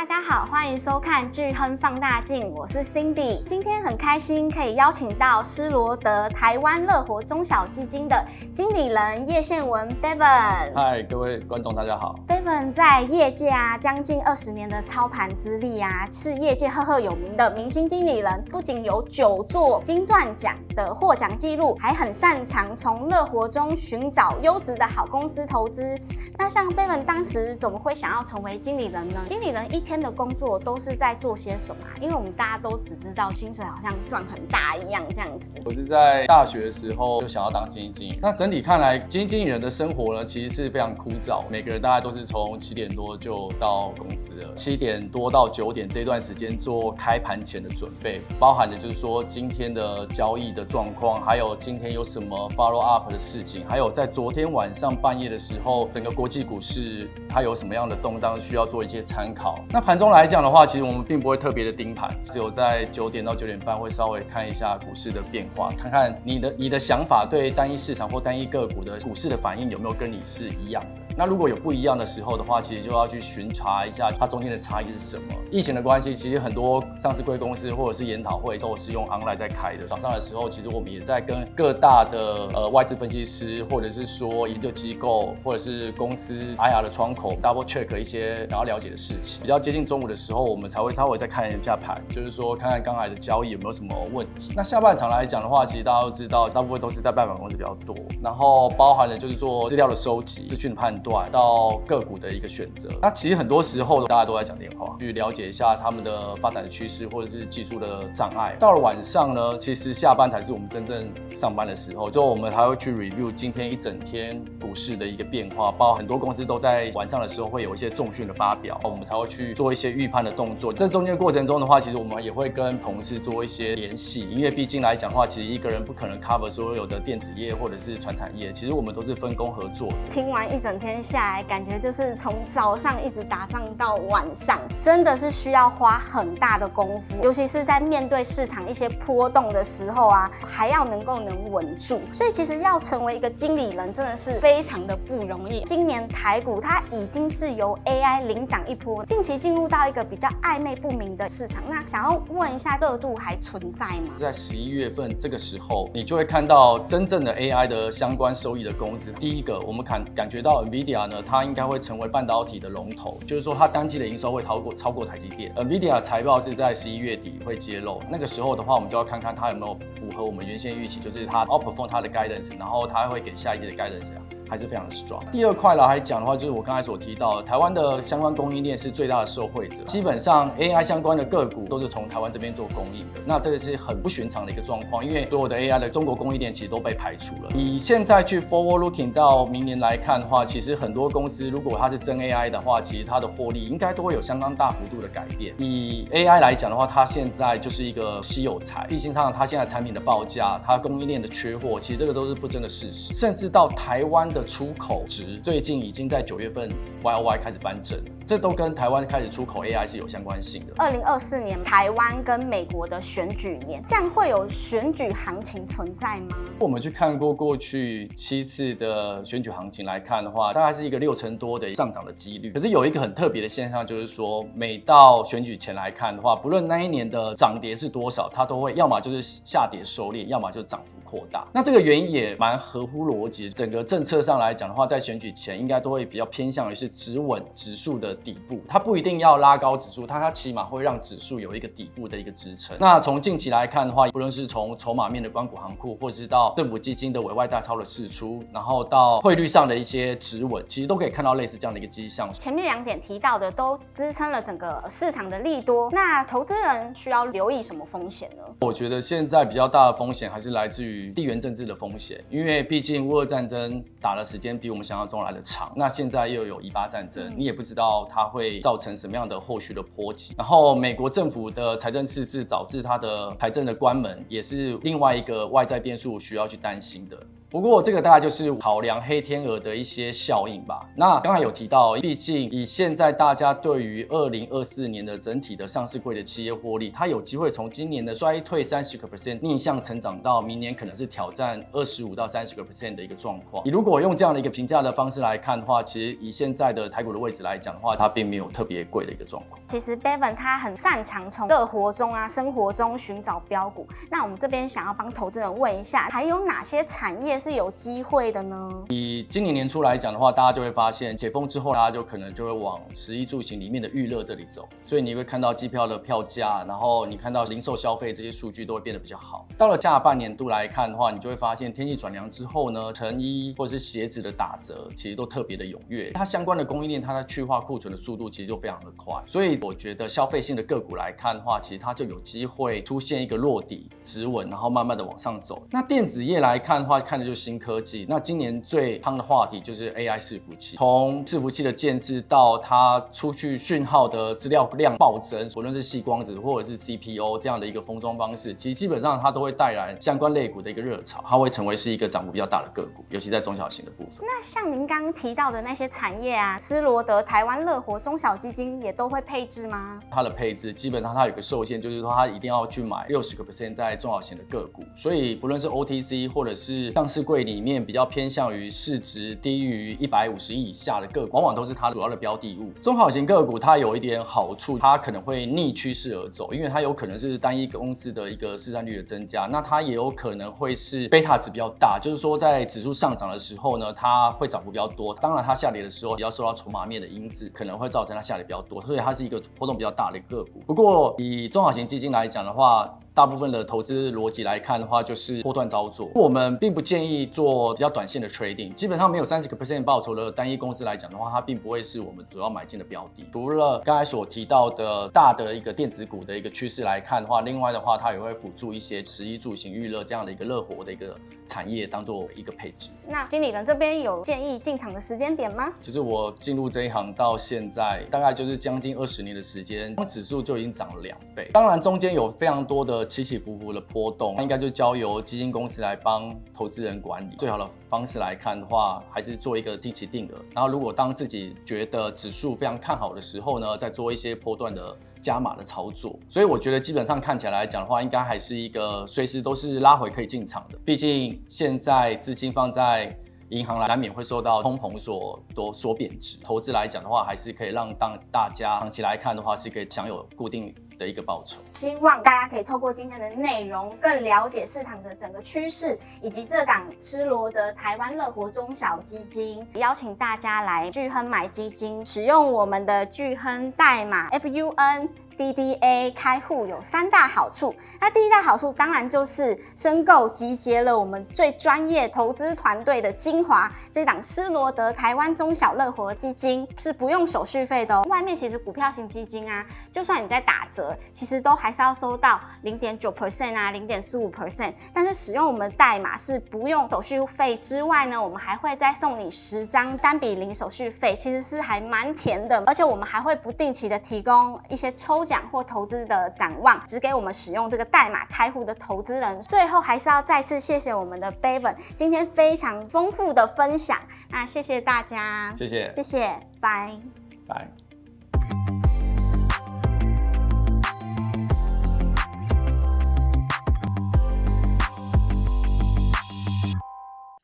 大家好，欢迎收看巨亨放大镜，我是 Cindy。今天很开心可以邀请到施罗德台湾乐活中小基金的经理人叶宪文 Devon。嗨，各位观众大家好。Devon 在业界啊，将近二十年的操盘资历啊，是业界赫赫有名的明星经理人，不仅有九座金钻奖的获奖记录，还很擅长从乐活中寻找优质的好公司投资。那像 Devon 当时怎么会想要成为经理人呢？经理人一天的工作都是在做些什么？因为我们大家都只知道薪水好像赚很大一样这样子。我是在大学的时候就想要当基金经理。那整体看来，基金经理人的生活呢，其实是非常枯燥。每个人大概都是从七点多就到公司了，七点多到九点这段时间做开盘前的准备，包含的就是说今天的交易的状况，还有今天有什么 follow up 的事情，还有在昨天晚上半夜的时候，整个国际股市它有什么样的动荡，需要做一些参考。那盘中来讲的话，其实我们并不会特别的盯盘，只有在九点到九点半会稍微看一下股市的变化，看看你的你的想法对单一市场或单一个股的股市的反应有没有跟你是一样的。那如果有不一样的时候的话，其实就要去巡查一下它中间的差异是什么。疫情的关系，其实很多上市贵公司或者是研讨会都是用 online 在开的。早上的时候，其实我们也在跟各大的呃外资分析师，或者是说研究机构，或者是公司 IR 的窗口 double check 一些想要了解的事情。比较接近中午的时候，我们才会稍微再看一下盘，就是说看看刚才的交易有没有什么问题。那下半场来讲的话，其实大家都知道，大部分都是在拜访公司比较多，然后包含了就是做资料的收集、资讯的判断到。到个股的一个选择，那其实很多时候大家都在讲电话，去了解一下他们的发展趋势或者是技术的障碍。到了晚上呢，其实下班才是我们真正上班的时候，就我们还会去 review 今天一整天股市的一个变化，包括很多公司都在晚上的时候会有一些重讯的发表，我们才会去做一些预判的动作。这中间过程中的话，其实我们也会跟同事做一些联系，因为毕竟来讲的话，其实一个人不可能 cover 所有的电子业或者是传产业，其实我们都是分工合作。听完一整天下来。感觉就是从早上一直打仗到晚上，真的是需要花很大的功夫，尤其是在面对市场一些波动的时候啊，还要能够能稳住。所以其实要成为一个经理人，真的是非常的不容易。今年台股它已经是由 AI 领涨一波，近期进入到一个比较暧昧不明的市场。那想要问一下，热度还存在吗？在十一月份这个时候，你就会看到真正的 AI 的相关收益的公司。第一个，我们感感觉到 NVIDIA 呢。它应该会成为半导体的龙头，就是说它单季的营收会超过超过台积电。NVIDIA 财报是在十一月底会揭露，那个时候的话，我们就要看看它有没有符合我们原先预期，就是它 outperform 它的 guidance，然后它会给下一季的 guidance 啊。还是非常的 strong。第二块来讲的话，就是我刚才所提到，台湾的相关供应链是最大的受惠者。基本上 AI 相关的个股都是从台湾这边做供应的，那这个是很不寻常的一个状况，因为所有的 AI 的中国供应链其实都被排除了。以现在去 forward looking 到明年来看的话，其实很多公司如果它是真 AI 的话，其实它的获利应该都会有相当大幅度的改变。以 AI 来讲的话，它现在就是一个稀有材，毕竟它它现在产品的报价，它供应链的缺货，其实这个都是不争的事实。甚至到台湾的出口值最近已经在九月份 Y O Y 开始翻正，这都跟台湾开始出口 A I 是有相关性的。二零二四年台湾跟美国的选举年，这样会有选举行情存在吗？我们去看过过去七次的选举行情来看的话，大概是一个六成多的上涨的几率。可是有一个很特别的现象，就是说每到选举前来看的话，不论那一年的涨跌是多少，它都会要么就是下跌收敛，要么就涨幅扩大。那这个原因也蛮合乎逻辑，整个政策上来讲的话，在选举前应该都会比较偏向于是止稳指数的底部，它不一定要拉高指数，它它起码会让指数有一个底部的一个支撑。那从近期来看的话，不论是从筹码面的关谷行库，或者是到政府基金的委外大超的释出，然后到汇率上的一些止稳，其实都可以看到类似这样的一个迹象。前面两点提到的都支撑了整个市场的利多，那投资人需要留意什么风险呢？我觉得现在比较大的风险还是来自于地缘政治的风险，因为毕竟乌俄战争打的时间比我们想象中来的长，那现在又有以巴战争，你也不知道它会造成什么样的后续的波及。然后美国政府的财政赤字导致它的财政的关门，也是另外一个外在变数需要去担心的。不过这个大概就是考量黑天鹅的一些效应吧。那刚才有提到，毕竟以现在大家对于二零二四年的整体的上市柜的企业获利，它有机会从今年的衰退三十个 percent 逆向成长到明年可能是挑战二十五到三十个 percent 的一个状况。你如果用这样的一个评价的方式来看的话，其实以现在的台股的位置来讲的话，它并没有特别贵的一个状况。其实 Bevan 他很擅长从乐活中啊、生活中寻找标股。那我们这边想要帮投资人问一下，还有哪些产业是有机会的呢？以今年年初来讲的话，大家就会发现解封之后，大家就可能就会往食衣住行里面的娱乐这里走，所以你会看到机票的票价，然后你看到零售消费这些数据都会变得比较好。到了下半年度来看的话，你就会发现天气转凉之后呢，成衣或者是鞋子的打折其实都特别的踊跃。它相关的供应链，它的去化库存的速度其实就非常的快。所以我觉得消费性的个股来看的话，其实它就有机会出现一个落底止稳，然后慢慢的往上走。那电子业来看的话，看的是新科技。那今年最夯的话题就是 AI 伺服器，从伺服器的建制到它出去讯号的资料量暴增，无论是细光子或者是 CPO 这样的一个封装方式，其实基本上它都会带来相关类股的一个热潮，它会成为是一个涨幅比较大的个股，尤其在中小型的部分。那像您刚刚提到的那些产业啊，施罗德、台湾乐活中小基金也都会配置吗？它的配置基本上它有个受限，就是说它一定要去买六十个 percent 在中小型的个股，所以不论是 OTC 或者是上市柜里面比较偏向于市值低于一百五十亿以下的个股，往往都是它主要的标的物。中小型个股它有一点好处，它可能会逆趋势而走，因为它有可能是单一公司的一个市占率的增加，那它也有可能会是贝塔值比较大，就是说在指数上涨的时候呢，它会涨幅比较多。当然它下跌的时候比较受到筹码面的因子，可能会造成它下跌比较多，所以它是一个波动比较大的个股。不过以中小型基金来讲的话，大部分的投资逻辑来看的话，就是波段操作。我们并不建议做比较短线的 trading。基本上没有三十个 percent 报酬的单一公司来讲的话，它并不会是我们主要买进的标的。除了刚才所提到的大的一个电子股的一个趋势来看的话，另外的话，它也会辅助一些食衣住行娱乐这样的一个乐活的一个产业当做一个配置。那经理人这边有建议进场的时间点吗？就是我进入这一行到现在，大概就是将近二十年的时间，指数就已经涨了两倍。当然中间有非常多的。起起伏伏的波动，应该就交由基金公司来帮投资人管理。最好的方式来看的话，还是做一个定期定额。然后，如果当自己觉得指数非常看好的时候呢，再做一些波段的加码的操作。所以，我觉得基本上看起来来讲的话，应该还是一个随时都是拉回可以进场的。毕竟现在资金放在银行来，难免会受到通膨所多所贬值。投资来讲的话，还是可以让当大家长期来看的话，是可以享有固定的一个报酬。希望大家可以透过今天的内容，更了解市场的整个趋势，以及这档施罗德台湾乐活中小基金。邀请大家来聚亨买基金，使用我们的聚亨代码 FUN。DDA 开户有三大好处，那第一大好处当然就是申购集结了我们最专业投资团队的精华，这档施罗德台湾中小乐活基金是不用手续费的哦。外面其实股票型基金啊，就算你在打折，其实都还是要收到零点九 percent 啊，零点四五 percent。但是使用我们的代码是不用手续费之外呢，我们还会再送你十张单笔零手续费，其实是还蛮甜的。而且我们还会不定期的提供一些抽。奖或投资的展望，只给我们使用这个代码开户的投资人。最后还是要再次谢谢我们的 Bevan 今天非常丰富的分享。那谢谢大家，谢谢，谢谢，拜拜。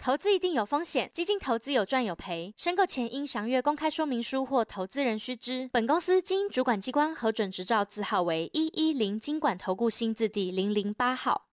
投资一定有风险，基金投资有赚有赔，申购前应详阅公开说明书或投资人须知。本公司经主管机关核准执照字号为一一零经管投顾新字第零零八号。